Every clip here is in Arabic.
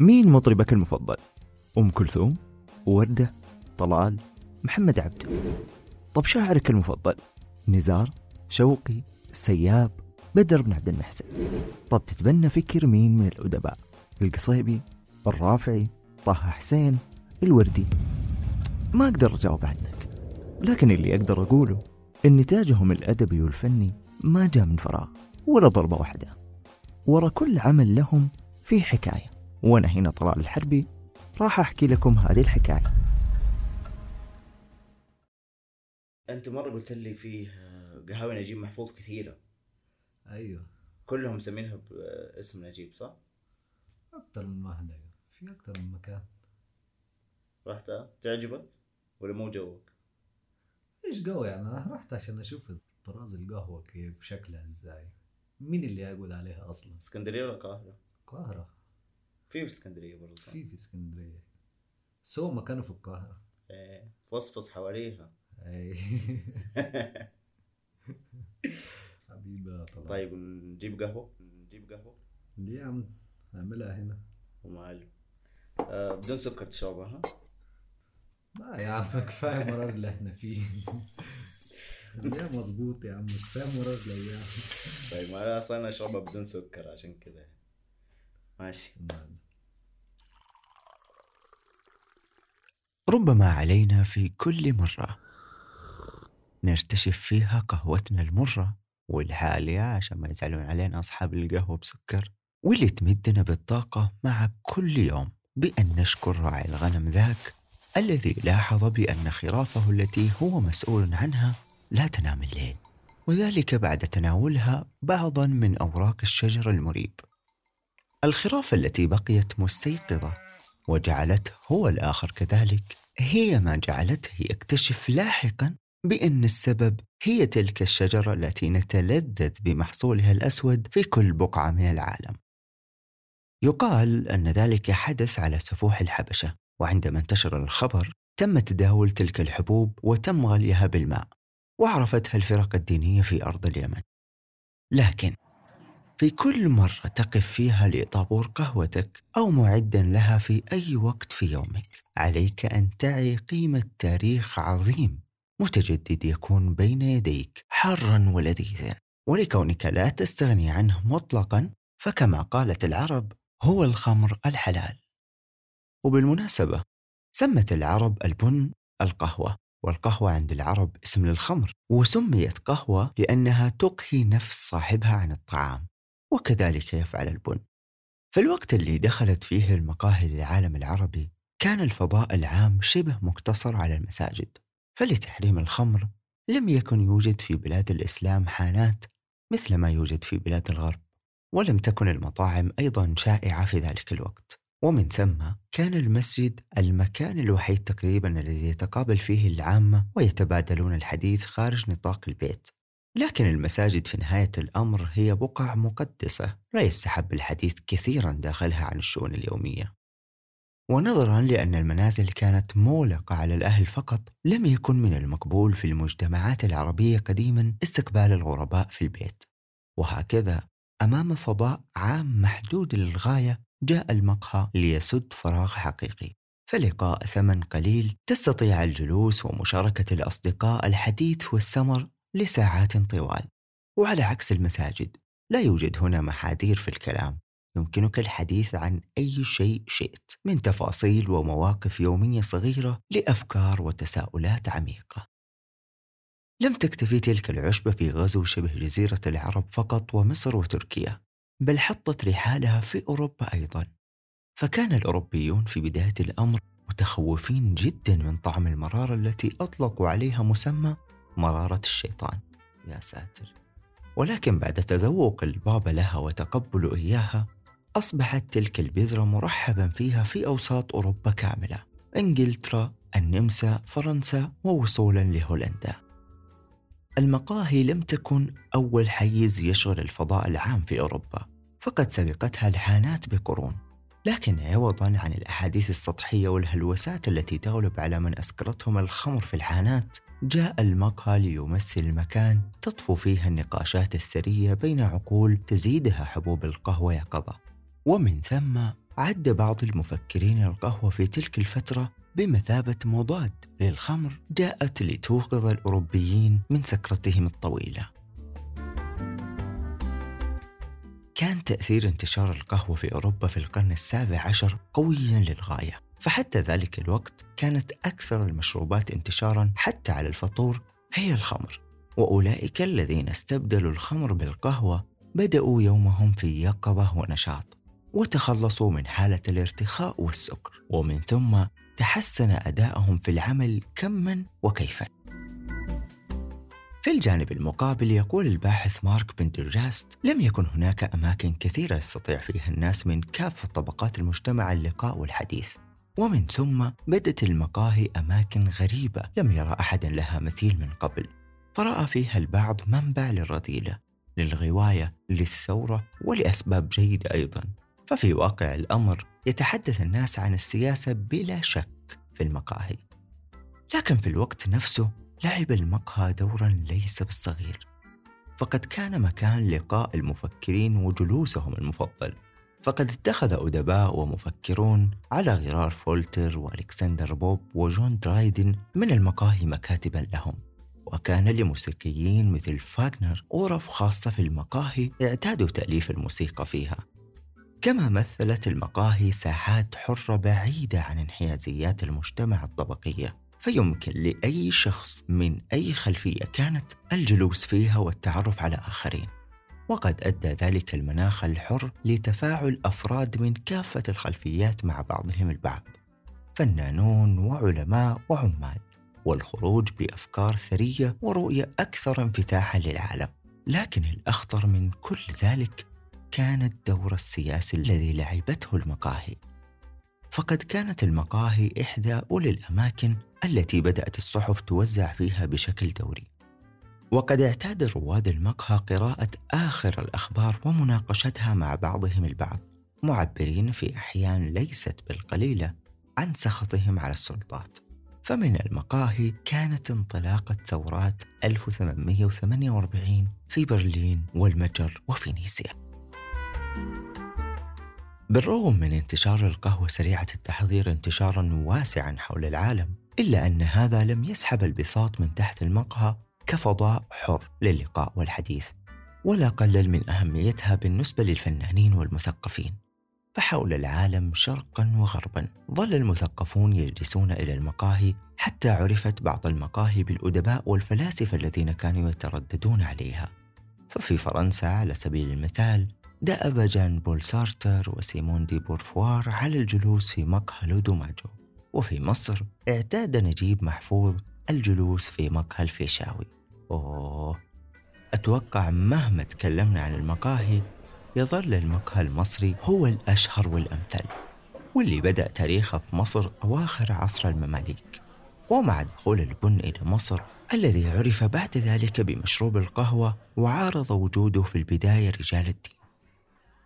مين مطربك المفضل؟ أم كلثوم؟ وردة؟ طلال؟ محمد عبده؟ طب شاعرك المفضل؟ نزار؟ شوقي؟ السياب؟ بدر بن عبد المحسن؟ طب تتبنى فكر مين من الأدباء؟ القصيبي؟ الرافعي؟ طه حسين؟ الوردي؟ ما أقدر أجاوب عنك لكن اللي أقدر أقوله إن نتاجهم الأدبي والفني ما جاء من فراغ ولا ضربة واحدة ورا كل عمل لهم في حكاية وأنا هنا طلال الحربي راح أحكي لكم هذه الحكاية. انت مرة قلت لي فيه قهاوي نجيب محفوظ كثيرة. أيوه. كلهم مسمينها باسم نجيب صح؟ أكثر من واحدة في أكثر من مكان. رحت؟ تعجبك؟ ولا مو جوك؟ إيش قوي يعني؟ أنا رحت عشان أشوف طراز القهوة كيف شكلها إزاي. مين اللي يقعد عليها أصلا؟ اسكندرية ولا القاهرة؟ القاهرة. في في اسكندرية برضه صح؟ في في اسكندرية. بس هو مكانه في القاهرة. إيه، فصفص حواليها. أي. حبيبي طلال. طيب نجيب قهوة؟ نجيب قهوة؟ ليه يا عم؟ نعملها هنا. وماله آه بدون سكر تشربها ها؟ لا يا عم كفاية مرار اللي إحنا فيه. يا مظبوط يا عم؟ كفاية مرار الأيام طيب ما أنا أصلا اشربها بدون سكر عشان كذا ماشي. ربما علينا في كل مرة نرتشف فيها قهوتنا المرة والحالية عشان ما يزعلون علينا أصحاب القهوة بسكر واللي تمدنا بالطاقة مع كل يوم بأن نشكر راعي الغنم ذاك الذي لاحظ بأن خرافه التي هو مسؤول عنها لا تنام الليل وذلك بعد تناولها بعضا من أوراق الشجر المريب. الخرافة التي بقيت مستيقظة وجعلته هو الآخر كذلك هي ما جعلته يكتشف لاحقا بأن السبب هي تلك الشجرة التي نتلذذ بمحصولها الأسود في كل بقعة من العالم. يقال أن ذلك حدث على سفوح الحبشة، وعندما انتشر الخبر تم تداول تلك الحبوب وتم غليها بالماء، وعرفتها الفرق الدينية في أرض اليمن. لكن في كل مرة تقف فيها لطابور قهوتك أو معدا لها في أي وقت في يومك، عليك أن تعي قيمة تاريخ عظيم متجدد يكون بين يديك حارا ولذيذا ولكونك لا تستغني عنه مطلقا فكما قالت العرب هو الخمر الحلال. وبالمناسبة سمت العرب البن القهوة والقهوة عند العرب اسم للخمر وسميت قهوة لأنها تقهي نفس صاحبها عن الطعام. وكذلك يفعل البن. في الوقت اللي دخلت فيه المقاهي للعالم العربي كان الفضاء العام شبه مقتصر على المساجد فلتحريم الخمر لم يكن يوجد في بلاد الإسلام حانات مثل ما يوجد في بلاد الغرب ولم تكن المطاعم أيضا شائعة في ذلك الوقت. ومن ثم كان المسجد المكان الوحيد تقريبا الذي يتقابل فيه العامة ويتبادلون الحديث خارج نطاق البيت. لكن المساجد في نهاية الأمر هي بقع مقدسة لا يستحب الحديث كثيرا داخلها عن الشؤون اليومية. ونظرا لأن المنازل كانت مولقة على الأهل فقط لم يكن من المقبول في المجتمعات العربية قديما استقبال الغرباء في البيت. وهكذا أمام فضاء عام محدود للغاية جاء المقهى ليسد فراغ حقيقي. فلقاء ثمن قليل تستطيع الجلوس ومشاركة الأصدقاء الحديث والسمر لساعات طوال وعلى عكس المساجد لا يوجد هنا محاذير في الكلام يمكنك الحديث عن أي شيء شئت من تفاصيل ومواقف يومية صغيرة لأفكار وتساؤلات عميقة. لم تكتفي تلك العشبة في غزو شبه جزيرة العرب فقط ومصر وتركيا، بل حطت رحالها في أوروبا أيضا. فكان الأوروبيون في بداية الأمر متخوفين جدا من طعم المرارة التي أطلقوا عليها مسمى مرارة الشيطان. يا ساتر. ولكن بعد تذوق الباب لها وتقبل إياها أصبحت تلك البذرة مرحبا فيها في أوساط أوروبا كاملة إنجلترا، النمسا، فرنسا ووصولا لهولندا المقاهي لم تكن أول حيز يشغل الفضاء العام في أوروبا فقد سبقتها الحانات بقرون لكن عوضا عن الأحاديث السطحية والهلوسات التي تغلب على من أسكرتهم الخمر في الحانات جاء المقهى ليمثل مكان تطفو فيه النقاشات الثرية بين عقول تزيدها حبوب القهوة يقظة ومن ثم عد بعض المفكرين القهوة في تلك الفترة بمثابة مضاد للخمر جاءت لتوقظ الأوروبيين من سكرتهم الطويلة. كان تأثير انتشار القهوة في أوروبا في القرن السابع عشر قويا للغاية فحتى ذلك الوقت كانت أكثر المشروبات انتشارا حتى على الفطور هي الخمر وأولئك الذين استبدلوا الخمر بالقهوة بدأوا يومهم في يقظة ونشاط وتخلصوا من حالة الارتخاء والسكر ومن ثم تحسن أداءهم في العمل كما وكيفا. في الجانب المقابل يقول الباحث مارك بندرجاست لم يكن هناك أماكن كثيرة يستطيع فيها الناس من كافة طبقات المجتمع اللقاء والحديث. ومن ثم بدت المقاهي أماكن غريبة لم يرى أحد لها مثيل من قبل. فرأى فيها البعض منبع للرذيلة للغواية للثورة ولأسباب جيدة أيضا. ففي واقع الأمر يتحدث الناس عن السياسة بلا شك في المقاهي. لكن في الوقت نفسه لعب المقهى دورا ليس بالصغير. فقد كان مكان لقاء المفكرين وجلوسهم المفضل. فقد اتخذ أدباء ومفكرون على غرار فولتر وألكسندر بوب وجون درايدن من المقاهي مكاتبا لهم. وكان لموسيقيين مثل فاغنر غرف خاصة في المقاهي اعتادوا تأليف الموسيقى فيها. كما مثلت المقاهي ساحات حرة بعيدة عن انحيازيات المجتمع الطبقية فيمكن لأي شخص من أي خلفية كانت الجلوس فيها والتعرف على آخرين. وقد أدى ذلك المناخ الحر لتفاعل أفراد من كافة الخلفيات مع بعضهم البعض فنانون وعلماء وعمال والخروج بأفكار ثرية ورؤية أكثر انفتاحا للعالم. لكن الأخطر من كل ذلك كان الدور السياسي الذي لعبته المقاهي. فقد كانت المقاهي إحدى أولي الأماكن التي بدأت الصحف توزع فيها بشكل دوري. وقد اعتاد رواد المقهى قراءة آخر الأخبار ومناقشتها مع بعضهم البعض معبرين في أحيان ليست بالقليلة عن سخطهم على السلطات. فمن المقاهي كانت انطلاقة ثورات 1848 في برلين والمجر وفينيسيا بالرغم من انتشار القهوة سريعة التحضير انتشارا واسعا حول العالم إلا أن هذا لم يسحب البساط من تحت المقهى كفضاء حر للقاء والحديث ولا قلل من أهميتها بالنسبة للفنانين والمثقفين. فحول العالم شرقا وغربا ظل المثقفون يجلسون إلى المقاهي حتى عرفت بعض المقاهي بالأدباء والفلاسفة الذين كانوا يترددون عليها. ففي فرنسا على سبيل المثال دأب جان بول سارتر وسيمون دي بورفوار على الجلوس في مقهى لودوماجو وفي مصر اعتاد نجيب محفوظ الجلوس في مقهى الفيشاوي. أوه. أتوقع مهما تكلمنا عن المقاهي يظل المقهى المصري هو الأشهر والأمثل واللي بدأ تاريخه في مصر أواخر عصر المماليك. ومع دخول البن إلى مصر الذي عرف بعد ذلك بمشروب القهوة وعارض وجوده في البداية رجال الدين.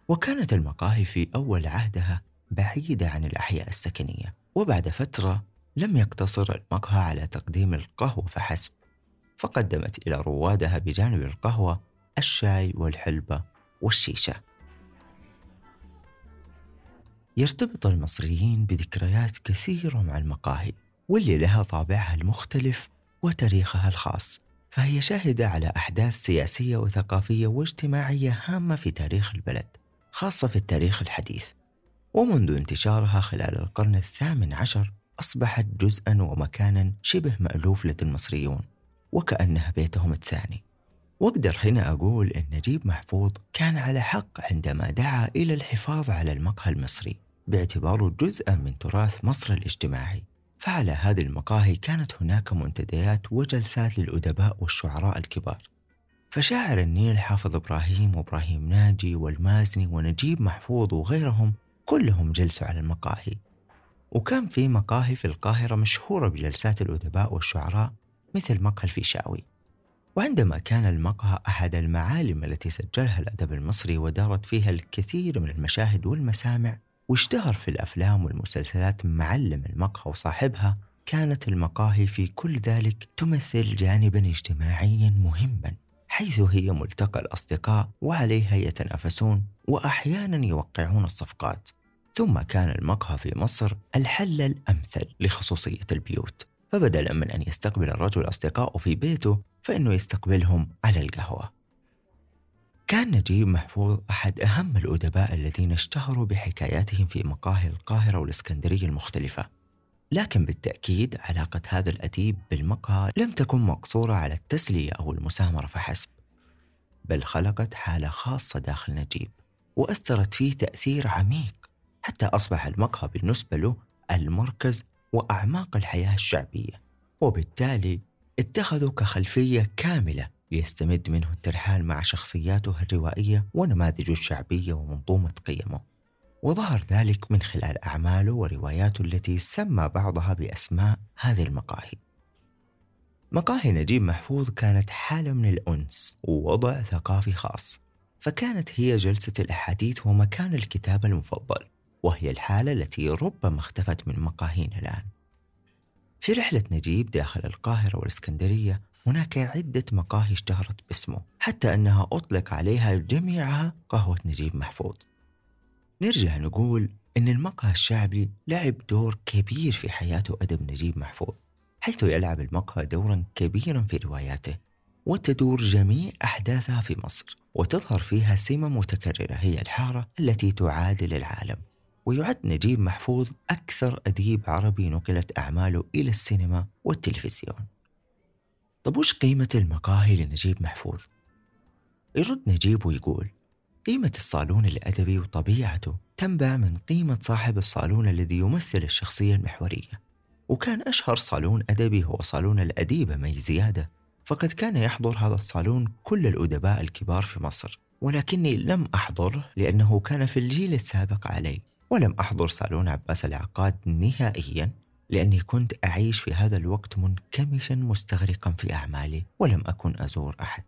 وكانت المقاهي في أول عهدها بعيدة عن الأحياء السكنية وبعد فترة لم يقتصر المقهى على تقديم القهوة فحسب. فقدمت إلى روادها بجانب القهوة الشاي والحلبة والشيشة. يرتبط المصريين بذكريات كثيرة مع المقاهي واللي لها طابعها المختلف وتاريخها الخاص. فهي شاهدة على أحداث سياسية وثقافية واجتماعية هامة في تاريخ البلد خاصة في التاريخ الحديث. ومنذ انتشارها خلال القرن الثامن عشر أصبحت جزءا ومكانا شبه مألوف لدى المصريون. وكأنها بيتهم الثاني. وأقدر هنا أقول أن نجيب محفوظ كان على حق عندما دعا إلى الحفاظ على المقهى المصري باعتباره جزءا من تراث مصر الاجتماعي. فعلى هذه المقاهي كانت هناك منتديات وجلسات للأدباء والشعراء الكبار. فشاعر النيل حافظ إبراهيم وإبراهيم ناجي والمازني ونجيب محفوظ وغيرهم كلهم جلسوا على المقاهي. وكان في مقاهي في القاهرة مشهورة بجلسات الأدباء والشعراء مثل مقهى الفيشاوي وعندما كان المقهى أحد المعالم التي سجلها الأدب المصري ودارت فيها الكثير من المشاهد والمسامع واشتهر في الأفلام والمسلسلات معلم المقهى وصاحبها كانت المقاهي في كل ذلك تمثل جانبا اجتماعيا مهما حيث هي ملتقى الأصدقاء وعليها يتنافسون وأحيانا يوقعون الصفقات. ثم كان المقهى في مصر الحل الأمثل لخصوصية البيوت. فبدلا من أن يستقبل الرجل أصدقائه في بيته فإنه يستقبلهم على القهوة. كان نجيب محفوظ أحد أهم الأدباء الذين اشتهروا بحكاياتهم في مقاهي القاهرة والإسكندرية المختلفة. لكن بالتأكيد علاقة هذا الأديب بالمقهى لم تكن مقصورة على التسلية أو المسامرة فحسب بل خلقت حالة خاصة داخل نجيب وأثرت فيه تأثير عميق حتى أصبح المقهى بالنسبة له المركز وأعماق الحياة الشعبية وبالتالي اتخذوا كخلفية كاملة ليستمد منه الترحال مع شخصياته الروائية ونماذجه الشعبية ومنظومة قيمه. وظهر ذلك من خلال أعماله ورواياته التي سمى بعضها بأسماء هذه المقاهي. مقاهي نجيب محفوظ كانت حالة من الأنس ووضع ثقافي خاص فكانت هي جلسة الأحاديث ومكان الكتاب المفضل. وهي الحالة التي ربما اختفت من مقاهينا الآن. في رحلة نجيب داخل القاهرة والإسكندرية هناك عدة مقاهي اشتهرت باسمه حتى أنها أطلق عليها جميعها قهوة نجيب محفوظ. نرجع نقول أن المقهى الشعبي لعب دور كبير في حياة أدب نجيب محفوظ حيث يلعب المقهى دورا كبيرا في رواياته وتدور جميع أحداثها في مصر وتظهر فيها سمة متكررة هي الحارة التي تعادل العالم. ويعد نجيب محفوظ أكثر أديب عربي نقلت أعماله إلى السينما والتلفزيون. طب وش قيمة المقاهي لنجيب محفوظ؟ يرد نجيب ويقول قيمة الصالون الأدبي وطبيعته تنبع من قيمة صاحب الصالون الذي يمثل الشخصية المحورية. وكان أشهر صالون أدبي هو صالون الأديبة مي زيادة فقد كان يحضر هذا الصالون كل الأدباء الكبار في مصر. ولكني لم أحضره لأنه كان في الجيل السابق علي ولم أحضر صالون عباس العقاد نهائيا لأني كنت أعيش في هذا الوقت منكمشا مستغرقا في أعمالي ولم أكن أزور أحد.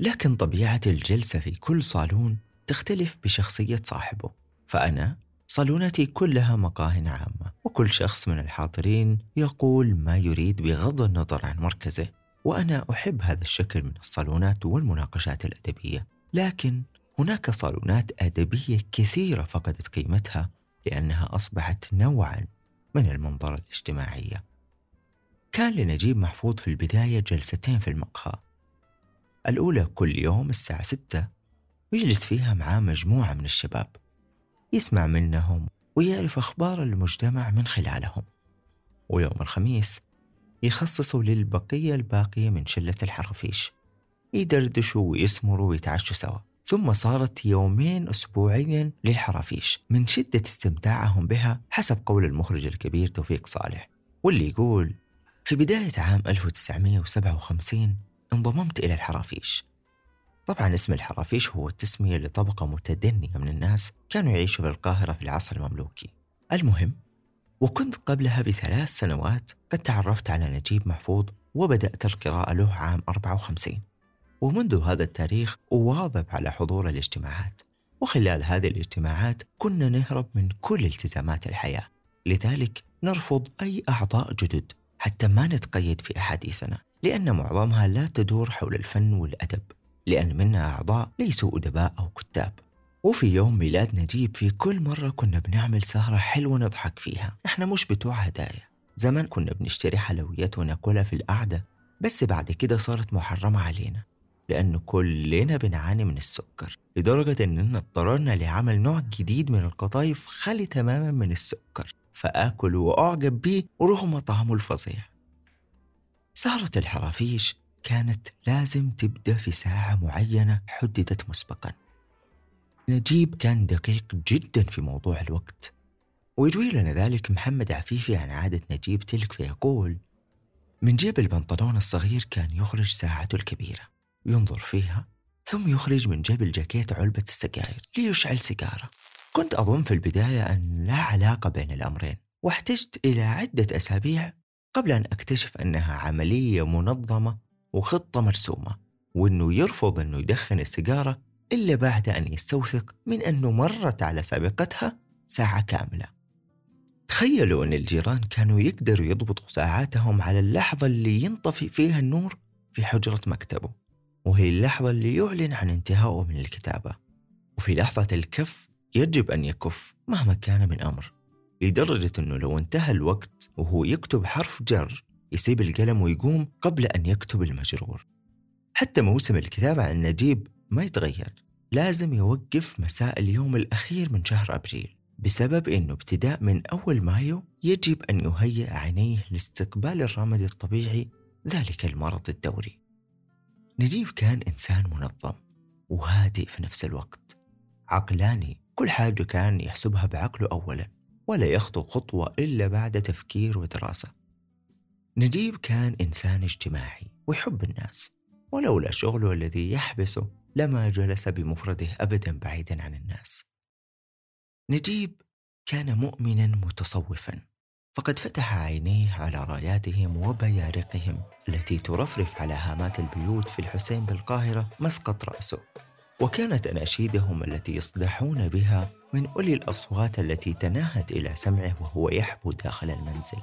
لكن طبيعة الجلسة في كل صالون تختلف بشخصية صاحبه فأنا صالونتي كلها مقاه عامة وكل شخص من الحاضرين يقول ما يريد بغض النظر عن مركزه وأنا أحب هذا الشكل من الصالونات والمناقشات الأدبية. لكن هناك صالونات أدبية كثيرة فقدت قيمتها لأنها أصبحت نوعا من المنظرة الاجتماعية كان لنجيب محفوظ في البداية جلستين في المقهى. الأولى كل يوم الساعة ستة ويجلس فيها معاه مجموعة من الشباب. يسمع منهم ويعرف أخبار المجتمع من خلالهم. ويوم الخميس يخصصوا للبقية الباقية من شلة الحرفيش. يدردشوا ويسمروا ويتعشوا سوا. ثم صارت يومين أسبوعيا للحرافيش من شدة استمتاعهم بها حسب قول المخرج الكبير توفيق صالح واللي يقول في بداية عام 1957 انضممت إلى الحرافيش. طبعا اسم الحرافيش هو التسمية لطبقة متدنية من الناس كانوا يعيشوا في القاهرة في العصر المملوكي. المهم وكنت قبلها بثلاث سنوات قد تعرفت على نجيب محفوظ وبدأت القراءة له عام 54 ومنذ هذا التاريخ أواظب على حضور الاجتماعات. وخلال هذه الاجتماعات كنا نهرب من كل التزامات الحياة. لذلك نرفض أي أعضاء جدد حتى ما نتقيد في أحاديثنا لأن معظمها لا تدور حول الفن والأدب لأن منا أعضاء ليسوا أدباء أو كتاب. وفي يوم ميلاد نجيب في كل مرة كنا بنعمل سهرة حلوة نضحك فيها. إحنا مش بتوع هدايا. زمان كنا بنشتري حلويات وناكلها في القعدة بس بعد كده صارت محرمة علينا. لأنه كلنا بنعاني من السكر لدرجة أننا اضطررنا لعمل نوع جديد من القطايف خالي تماما من السكر فآكل وأعجب به رغم طعمه الفظيع. سهرة الحرافيش كانت لازم تبدأ في ساعة معينة حددت مسبقا. نجيب كان دقيق جدا في موضوع الوقت ويروي لنا ذلك محمد عفيفي عن عادة نجيب تلك فيقول من جيب البنطلون الصغير كان يخرج ساعته الكبيرة. ينظر فيها ثم يخرج من جيب الجاكيت علبة السجاير ليشعل سيجارة. كنت أظن في البداية أن لا علاقة بين الأمرين واحتجت إلى عدة أسابيع قبل أن أكتشف أنها عملية منظمة وخطة مرسومة وأنه يرفض أنه يدخن السيجارة إلا بعد أن يستوثق من أنه مرت على سابقتها ساعة كاملة. تخيلوا أن الجيران كانوا يقدروا يضبطوا ساعاتهم على اللحظة اللي ينطفي فيها النور في حجرة مكتبه. وهي اللحظة اللي يعلن عن انتهائه من الكتابة. وفي لحظة الكف يجب أن يكف مهما كان من أمر لدرجة أنه لو انتهى الوقت وهو يكتب حرف جر يسيب القلم ويقوم قبل أن يكتب المجرور. حتى موسم الكتابة عن نجيب ما يتغير لازم يوقف مساء اليوم الأخير من شهر أبريل بسبب أنه ابتداء من أول مايو يجب أن يهيئ عينيه لاستقبال الرمد الطبيعي ذلك المرض الدوري. نجيب كان إنسان منظم وهادئ في نفس الوقت عقلاني كل حاجة كان يحسبها بعقله أولا ولا يخطو خطوة إلا بعد تفكير ودراسة. نجيب كان إنسان اجتماعي ويحب الناس ولولا شغله الذي يحبسه لما جلس بمفرده أبدا بعيدا عن الناس. نجيب كان مؤمنا متصوفا فقد فتح عينيه على راياتهم وبيارقهم التي ترفرف على هامات البيوت في الحسين بالقاهرة مسقط رأسه. وكانت أناشيدهم التي يصدحون بها من أولي الأصوات التي تناهت إلى سمعه وهو يحبو داخل المنزل.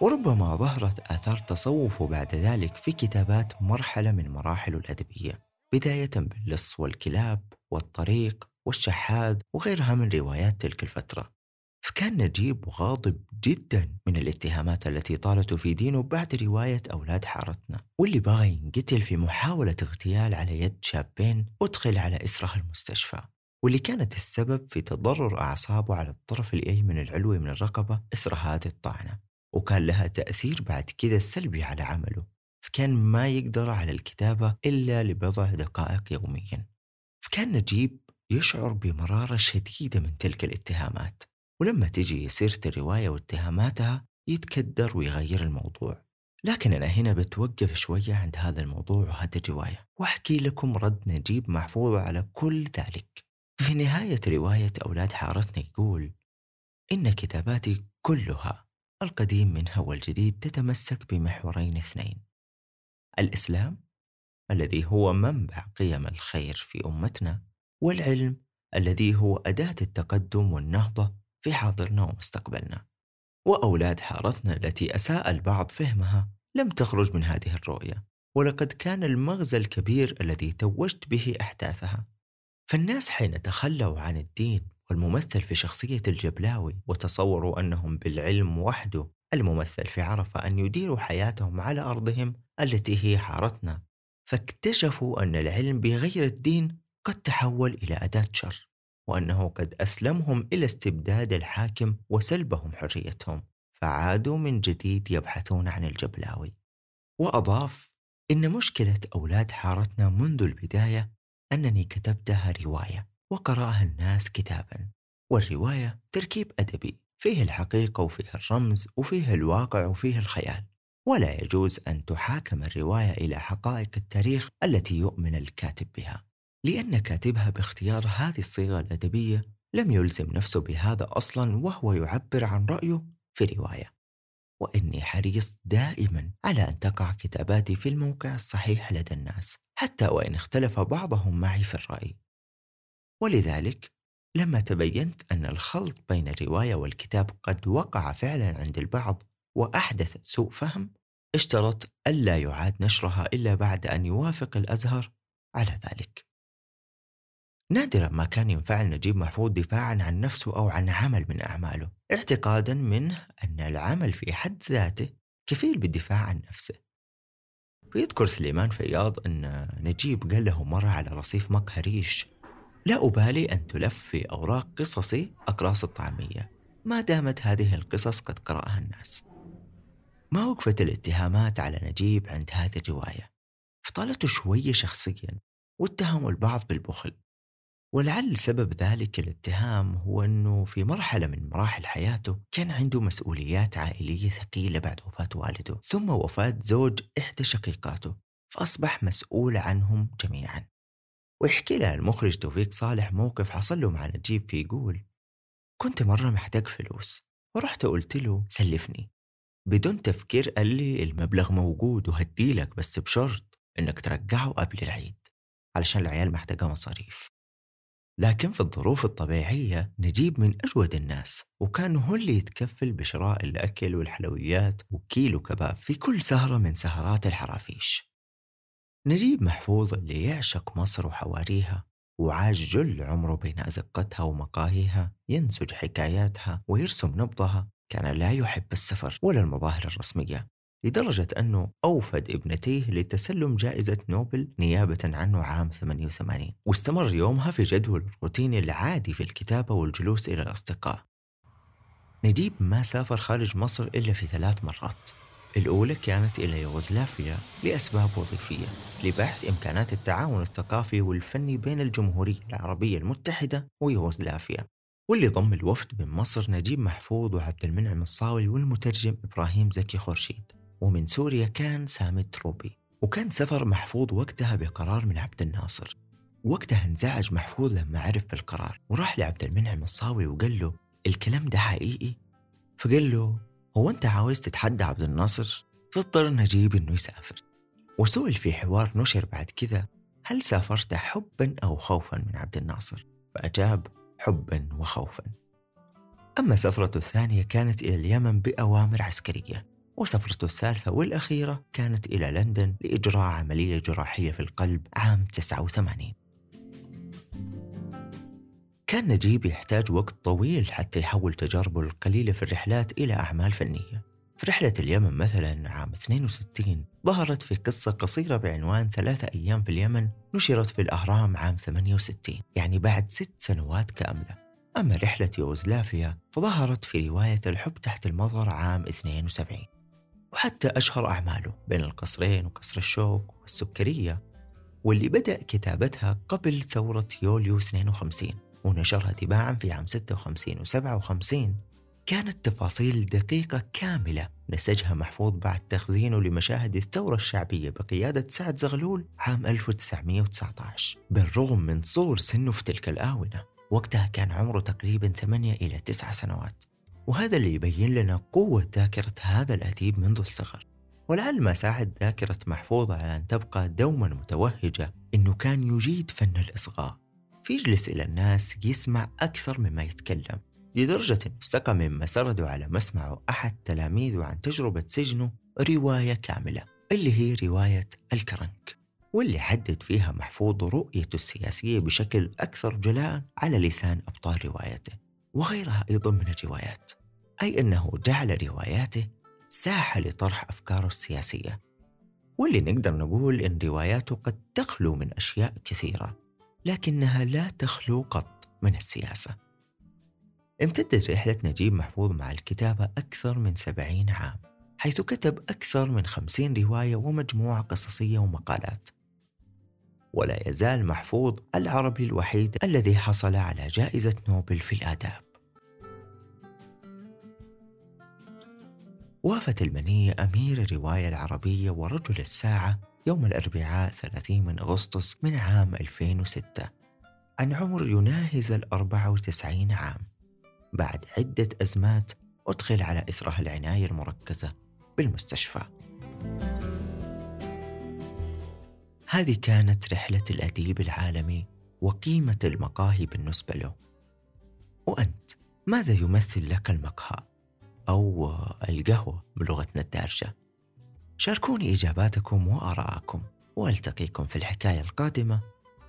وربما ظهرت آثار تصوفه بعد ذلك في كتابات مرحلة من مراحل الأدبية بداية باللص والكلاب والطريق والشحاذ وغيرها من روايات تلك الفترة. فكان نجيب غاضب جدا من الاتهامات التي طالته في دينه بعد رواية أولاد حارتنا واللي باغي ينقتل في محاولة اغتيال على يد شابين أدخل على إثرها المستشفى. واللي كانت السبب في تضرر أعصابه على الطرف الأيمن العلوي من الرقبة إثر هذه الطعنة. وكان لها تأثير بعد كذا سلبي على عمله. فكان ما يقدر على الكتابة إلا لبضع دقائق يوميا. فكان نجيب يشعر بمرارة شديدة من تلك الاتهامات. ولما تجي سيرة الرواية واتهاماتها يتكدر ويغير الموضوع. لكن أنا هنا بتوقف شوية عند هذا الموضوع وهذه الرواية. وأحكي لكم رد نجيب محفوظ على كل ذلك. في نهاية رواية أولاد حارتنا يقول إن كتاباتي كلها القديم منها والجديد تتمسك بمحورين اثنين. الإسلام الذي هو منبع قيم الخير في أمتنا والعلم الذي هو أداة التقدم والنهضة في حاضرنا ومستقبلنا وأولاد حارتنا التي أساء البعض فهمها لم تخرج من هذه الرؤية ولقد كان المغزى الكبير الذي توجت به أحداثها. فالناس حين تخلوا عن الدين والممثل في شخصية الجبلاوي وتصوروا أنهم بالعلم وحده الممثل في عرفة أن يديروا حياتهم على أرضهم التي هي حارتنا فاكتشفوا أن العلم بغير الدين قد تحول إلى أداة شر. وأنه قد أسلمهم إلى استبداد الحاكم وسلبهم حريتهم فعادوا من جديد يبحثون عن الجبلاوي. وأضاف إن مشكلة أولاد حارتنا منذ البداية أنني كتبتها رواية وقرأها الناس كتابا والرواية تركيب أدبي فيه الحقيقة وفيه الرمز وفيه الواقع وفيه الخيال. ولا يجوز أن تحاكم الرواية إلى حقائق التاريخ التي يؤمن الكاتب بها. لأن كاتبها باختيار هذه الصيغة الأدبية لم يلزم نفسه بهذا أصلا وهو يعبر عن رأيه في رواية. وإني حريص دائما على أن تقع كتاباتي في الموقع الصحيح لدى الناس حتى وإن اختلف بعضهم معي في الرأي. ولذلك لما تبينت أن الخلط بين الرواية والكتاب قد وقع فعلا عند البعض وأحدث سوء فهم اشترط ألا يعاد نشرها إلا بعد أن يوافق الأزهر على ذلك. نادرا ما كان ينفعل نجيب محفوظ دفاعا عن نفسه أو عن عمل من أعماله اعتقادا منه أن العمل في حد ذاته كفيل بالدفاع عن نفسه. ويذكر سليمان فياض أن نجيب قال له مرة على رصيف مقهى ريش لا أبالي أن تلف في أوراق قصصي أقراص الطعمية ما دامت هذه القصص قد قرأها الناس. ما وقفت الاتهامات على نجيب عند هذه الرواية؟ فطالته شوية شخصيا واتهموا البعض بالبخل. ولعل سبب ذلك الاتهام هو أنه في مرحلة من مراحل حياته كان عنده مسؤوليات عائلية ثقيلة بعد وفاة والده ثم وفاة زوج إحدى شقيقاته فأصبح مسؤول عنهم جميعا. ويحكي لها المخرج توفيق صالح موقف حصل له مع نجيب فيقول كنت مرة محتاج فلوس ورحت قلت له سلفني. بدون تفكير قال لي المبلغ موجود وهديلك بس بشرط إنك ترجعه قبل العيد علشان العيال محتاجة مصاريف. لكن في الظروف الطبيعية نجيب من أجود الناس وكان هو اللي يتكفل بشراء الأكل والحلويات وكيلو كباب في كل سهرة من سهرات الحرافيش. نجيب محفوظ اللي يعشق مصر وحواريها وعاش جل عمره بين أزقتها ومقاهيها ينسج حكاياتها ويرسم نبضها كان لا يحب السفر ولا المظاهر الرسمية. لدرجة أنه أوفد ابنتيه لتسلم جائزة نوبل نيابة عنه عام 88 واستمر يومها في جدول الروتيني العادي في الكتابة والجلوس إلى الأصدقاء. نجيب ما سافر خارج مصر إلا في ثلاث مرات. الأولى كانت إلى يوغوسلافيا لأسباب وظيفية لبحث إمكانات التعاون الثقافي والفني بين الجمهورية العربية المتحدة ويوغوسلافيا. واللي ضم الوفد من مصر نجيب محفوظ وعبد المنعم الصاوي والمترجم إبراهيم زكي خورشيد. ومن سوريا كان سامي تروبي وكان سفر محفوظ وقتها بقرار من عبد الناصر. وقتها انزعج محفوظ لما عرف بالقرار وراح لعبد المنعم الصاوي وقال له الكلام ده حقيقي؟ فقال له هو أنت عاوز تتحدى عبد الناصر؟ فاضطر نجيب إنه يسافر. وسئل في حوار نشر بعد كذا هل سافرت حبا أو خوفا من عبد الناصر؟ فأجاب حبا وخوفا. أما سفرته الثانية كانت إلى اليمن بأوامر عسكرية. وسفرته الثالثة والأخيرة كانت إلى لندن لإجراء عملية جراحية في القلب عام 89 كان نجيب يحتاج وقت طويل حتى يحول تجاربه القليلة في الرحلات إلى أعمال فنية. في رحلة اليمن مثلا عام 62 ظهرت في قصة قصيرة بعنوان ثلاثة أيام في اليمن نشرت في الأهرام عام 68 يعني بعد ست سنوات كاملة. أما رحلة يوغوسلافيا فظهرت في رواية الحب تحت المطر عام 72 وحتى أشهر أعماله بين القصرين وقصر الشوق والسكرية واللي بدأ كتابتها قبل ثورة يوليو 52 ونشرها تباعا في عام 56 و 57 كانت تفاصيل دقيقة كاملة نسجها محفوظ بعد تخزينه لمشاهد الثورة الشعبية بقيادة سعد زغلول عام 1919 بالرغم من صور سنه في تلك الآونة وقتها كان عمره تقريبا 8 إلى 9 سنوات. وهذا اللي يبين لنا قوة ذاكرة هذا الأديب منذ الصغر. ولعل ما ساعد ذاكرة محفوظ على أن تبقى دوما متوهجة إنه كان يجيد فن الإصغاء. فيجلس إلى الناس يسمع أكثر مما يتكلم لدرجة أنه استقى مما سردوا على مسمعه أحد تلاميذه عن تجربة سجنه رواية كاملة اللي هي رواية الكرنك. واللي حدد فيها محفوظ رؤيته السياسية بشكل أكثر جلاء على لسان أبطال روايته. وغيرها أيضا من الروايات أي أنه جعل رواياته ساحة لطرح أفكاره السياسية. واللي نقدر نقول إن رواياته قد تخلو من أشياء كثيرة لكنها لا تخلو قط من السياسة. امتدت رحلة نجيب محفوظ مع الكتابة أكثر من سبعين عام حيث كتب أكثر من خمسين رواية ومجموعة قصصية ومقالات. ولا يزال محفوظ العربي الوحيد الذي حصل على جائزة نوبل في الآداب. وافت المنية أمير الرواية العربية ورجل الساعة يوم الأربعاء 30 من أغسطس من عام 2006 عن عمر يناهز الأربعة وتسعين عام. بعد عدة أزمات أدخل على إثرها العناية المركزة بالمستشفى. هذه كانت رحلة الأديب العالمي وقيمة المقاهي بالنسبة له وأنت ماذا يمثل لك المقهى أو القهوة بلغتنا الدارجة شاركوني إجاباتكم وآراءكم وألتقيكم في الحكاية القادمة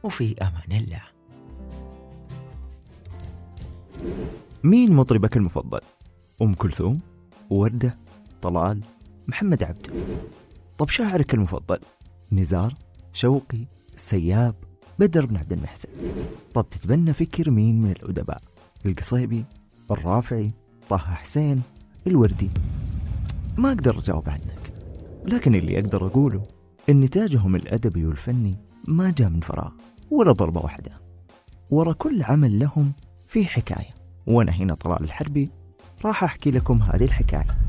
وفي أمان الله مين مطربك المفضل؟ أم كلثوم؟ وردة؟ طلال؟ محمد عبده طب شاعرك المفضل؟ نزار؟ شوقي؟ السياب؟ بدر بن عبد المحسن طب تتبنى فكر مين من الأدباء؟ القصيبي؟ الرافعي؟ طه حسين؟ الوردي؟ ما أقدر أجاوب عنك لكن اللي أقدر أقوله إن نتاجهم الأدبي والفني ما جاء من فراغ ولا ضربة واحدة ورا كل عمل لهم في حكاية وأنا هنا طلال الحربي راح أحكي لكم هذه الحكاية